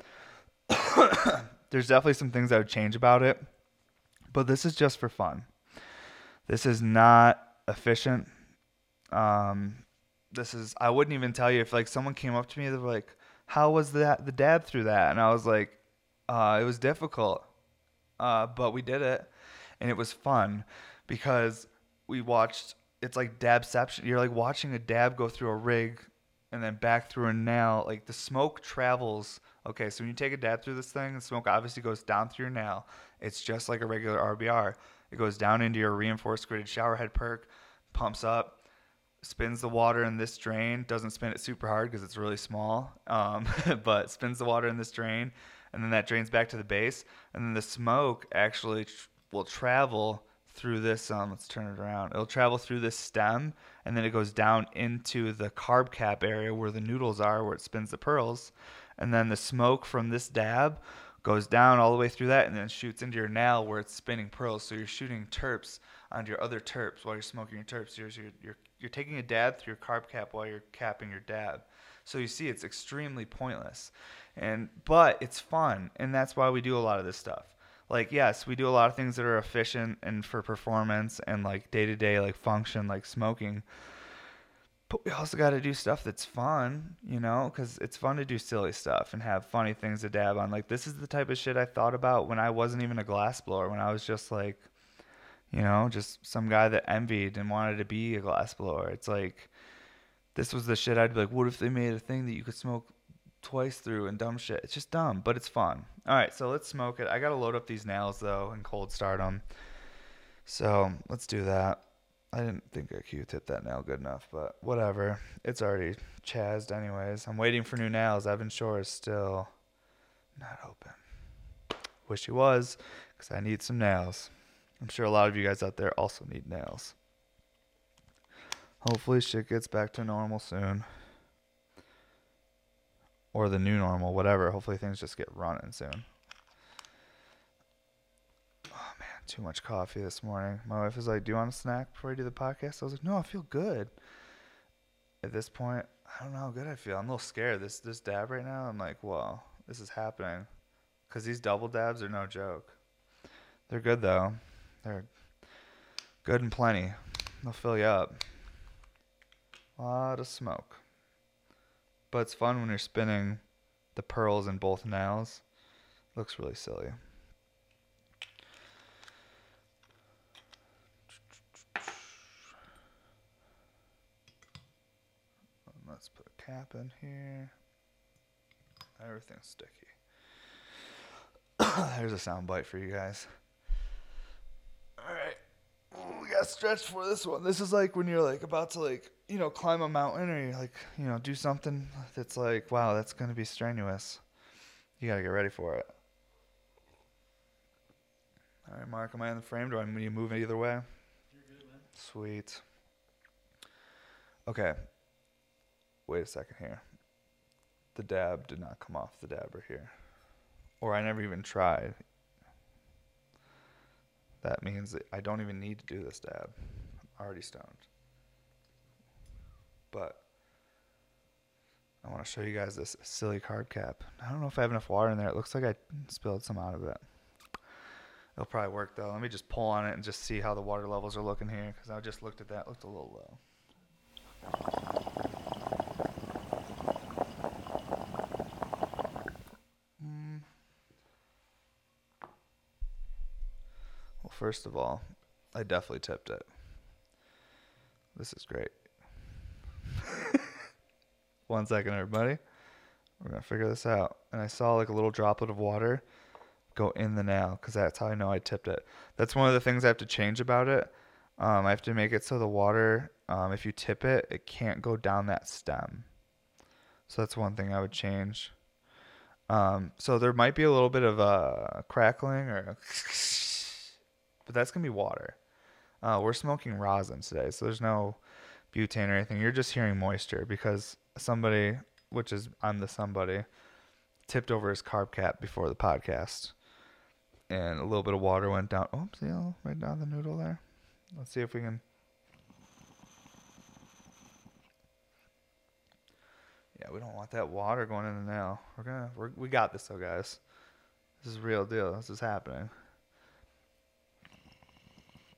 there's definitely some things I would change about it, but this is just for fun. This is not efficient. Um, this is I wouldn't even tell you if like someone came up to me they're like, "How was that the dab through that?" And I was like, uh, "It was difficult, uh, but we did it, and it was fun because we watched it's like dabception. You're like watching a dab go through a rig and then back through a nail. Like the smoke travels. Okay, so when you take a dab through this thing, the smoke obviously goes down through your nail. It's just like a regular RBR. It goes down into your reinforced gridded showerhead perk, pumps up, spins the water in this drain. Doesn't spin it super hard because it's really small, um, but spins the water in this drain, and then that drains back to the base, and then the smoke actually tr- will travel through this. Um, let's turn it around. It'll travel through this stem, and then it goes down into the carb cap area where the noodles are, where it spins the pearls, and then the smoke from this dab goes down all the way through that and then shoots into your nail where it's spinning pearls. So you're shooting terps onto your other terps while you're smoking your terps. You're, you're, you're, you're taking a dab through your carb cap while you're capping your dab. So you see, it's extremely pointless, and but it's fun, and that's why we do a lot of this stuff. Like yes, we do a lot of things that are efficient and for performance and like day to day like function, like smoking but we also got to do stuff that's fun, you know, because it's fun to do silly stuff and have funny things to dab on. Like, this is the type of shit I thought about when I wasn't even a glass blower, when I was just like, you know, just some guy that envied and wanted to be a glass blower. It's like, this was the shit I'd be like, what if they made a thing that you could smoke twice through and dumb shit? It's just dumb, but it's fun. All right, so let's smoke it. I got to load up these nails, though, and cold start them. So let's do that. I didn't think I Q-tip that nail good enough, but whatever. It's already chazzed anyways. I'm waiting for new nails. Evan Shore is still not open. Wish he was, because I need some nails. I'm sure a lot of you guys out there also need nails. Hopefully shit gets back to normal soon. Or the new normal, whatever. Hopefully things just get running soon. Too much coffee this morning. My wife was like, "Do you want a snack before I do the podcast?" I was like, "No, I feel good." At this point, I don't know how good I feel. I'm a little scared. This this dab right now, I'm like, "Well, this is happening," because these double dabs are no joke. They're good though. They're good and plenty. They'll fill you up. A lot of smoke. But it's fun when you're spinning the pearls in both nails. Looks really silly. Let's put a cap in here. Everything's sticky. There's a sound bite for you guys. Alright. We got stretched for this one. This is like when you're like about to like, you know, climb a mountain or you like, you know, do something that's like, wow, that's gonna be strenuous. You gotta get ready for it. Alright, Mark, am I in the frame? Do I need to move either way? You're good, man. Sweet. Okay, wait a second here. The dab did not come off the dabber here. Or I never even tried. That means that I don't even need to do this dab. I'm already stoned. But I want to show you guys this silly carb cap. I don't know if I have enough water in there. It looks like I spilled some out of it. It'll probably work though. Let me just pull on it and just see how the water levels are looking here because I just looked at that. It looked a little low. First of all, I definitely tipped it. This is great. One second, everybody. We're to figure this out. And I saw like a little droplet of water go in the nail because that's how I know I tipped it. That's one of the things I have to change about it. Um, I have to make it so the water, um, if you tip it, it can't go down that stem. So that's one thing I would change. Um, so there might be a little bit of a crackling or but that's gonna be water. Uh, we're smoking rosin today, so there's no butane or anything. You're just hearing moisture because somebody, which is I'm the somebody, tipped over his carb cap before the podcast, and a little bit of water went down. Oh, see, right down the noodle there. Let's see if we can. Yeah, we don't want that water going in the nail. We're gonna, we're, we got this though, guys. This is real deal. This is happening.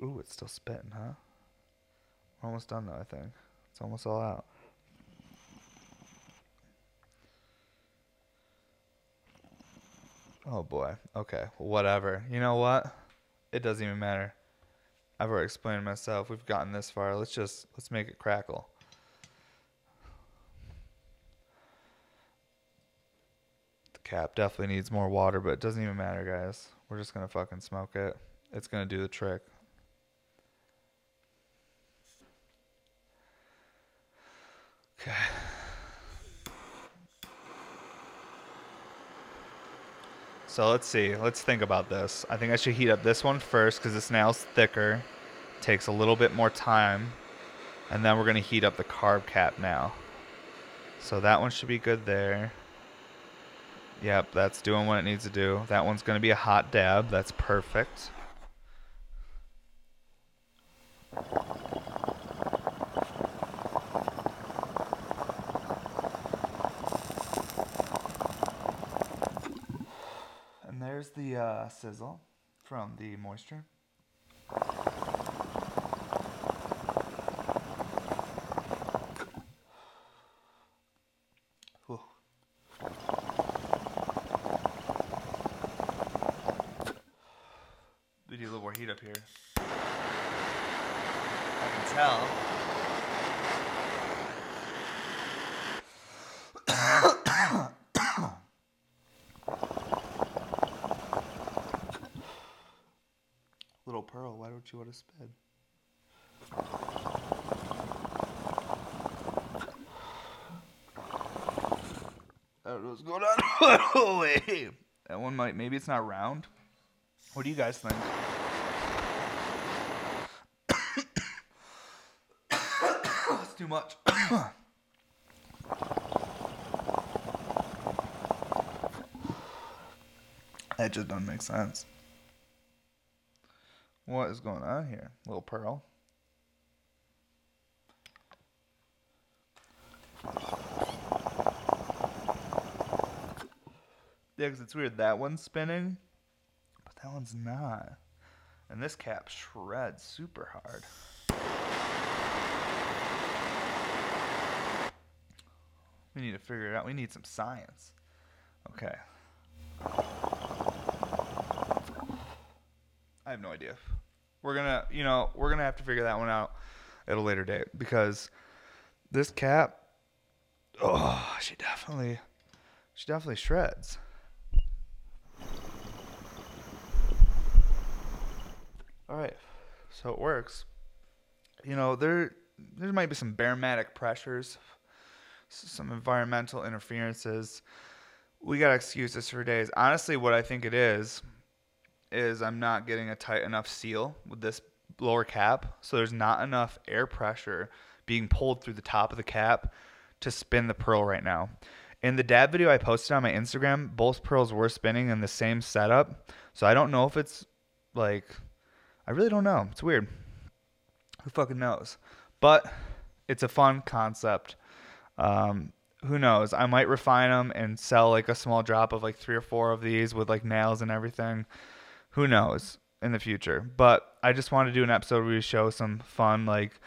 Ooh, it's still spitting, huh? We're almost done though, I think. It's almost all out. Oh boy. Okay. Whatever. You know what? It doesn't even matter. I've already explained myself. We've gotten this far. Let's just let's make it crackle. The cap definitely needs more water, but it doesn't even matter, guys. We're just gonna fucking smoke it. It's gonna do the trick. So let's see. Let's think about this. I think I should heat up this one first because this nail's thicker. Takes a little bit more time. And then we're going to heat up the carb cap now. So that one should be good there. Yep, that's doing what it needs to do. That one's going to be a hot dab. That's perfect. And there's the uh, Uh, sizzle from the moisture. Whew. We need a little more heat up here. I can tell. Little Pearl, why don't you want to spin? I don't know what's going on. That one might, maybe it's not round. What do you guys think? That's too much. that just doesn't make sense. What is going on here, little pearl? Yeah, 'cause it's weird. That one's spinning, but that one's not. And this cap shreds super hard. We need to figure it out. We need some science. Okay. I have no idea. We're gonna, you know, we're gonna have to figure that one out at a later date because this cap, oh, she definitely, she definitely shreds. All right, so it works. You know, there there might be some barometric pressures, some environmental interferences. We got excuses for days. Honestly, what I think it is is I'm not getting a tight enough seal with this lower cap, so there's not enough air pressure being pulled through the top of the cap to spin the pearl right now. In the dab video I posted on my Instagram, both pearls were spinning in the same setup, so I don't know if it's like I really don't know. It's weird. Who fucking knows? But it's a fun concept. Um, who knows? I might refine them and sell like a small drop of like three or four of these with like nails and everything. Who knows in the future? But I just want to do an episode where we show some fun, like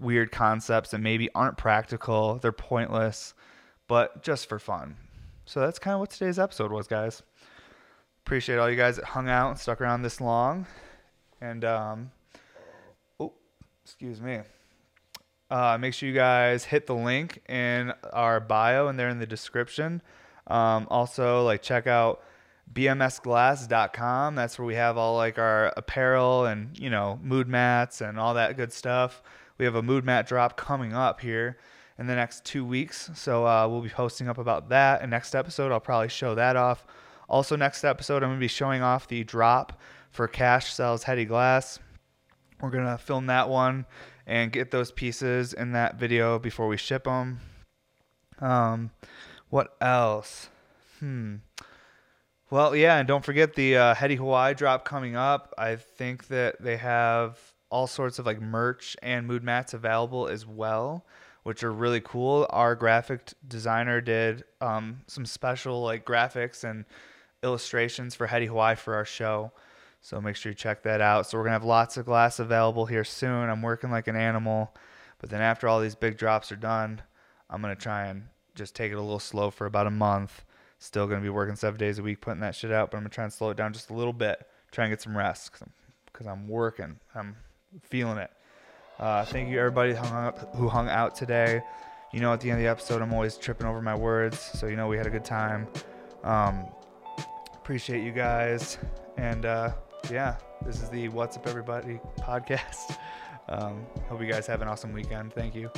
weird concepts that maybe aren't practical, they're pointless, but just for fun. So that's kind of what today's episode was, guys. Appreciate all you guys that hung out and stuck around this long. And um, oh, excuse me. Uh, make sure you guys hit the link in our bio and they're in the description. Um, also, like check out bmsglass.com. That's where we have all like our apparel and you know mood mats and all that good stuff. We have a mood mat drop coming up here in the next two weeks, so uh, we'll be posting up about that. And next episode, I'll probably show that off. Also, next episode, I'm gonna be showing off the drop for Cash Sells Heady Glass. We're gonna film that one and get those pieces in that video before we ship them. Um, what else? Hmm. Well, yeah, and don't forget the uh, Heady Hawaii drop coming up. I think that they have all sorts of like merch and mood mats available as well, which are really cool. Our graphic designer did um, some special like graphics and illustrations for Heady Hawaii for our show. So make sure you check that out. So we're going to have lots of glass available here soon. I'm working like an animal. But then after all these big drops are done, I'm going to try and just take it a little slow for about a month. Still going to be working seven days a week putting that shit out, but I'm going to try and slow it down just a little bit. Try and get some rest because I'm, I'm, working. I'm feeling it. Uh, thank you, everybody who hung, up, who hung out today. You know, at the end of the episode, I'm always tripping over my words. So, you know, we had a good time. Um, appreciate you guys. And, uh, yeah, this is the What's Up Everybody podcast. Um, hope you guys have an awesome weekend. Thank you.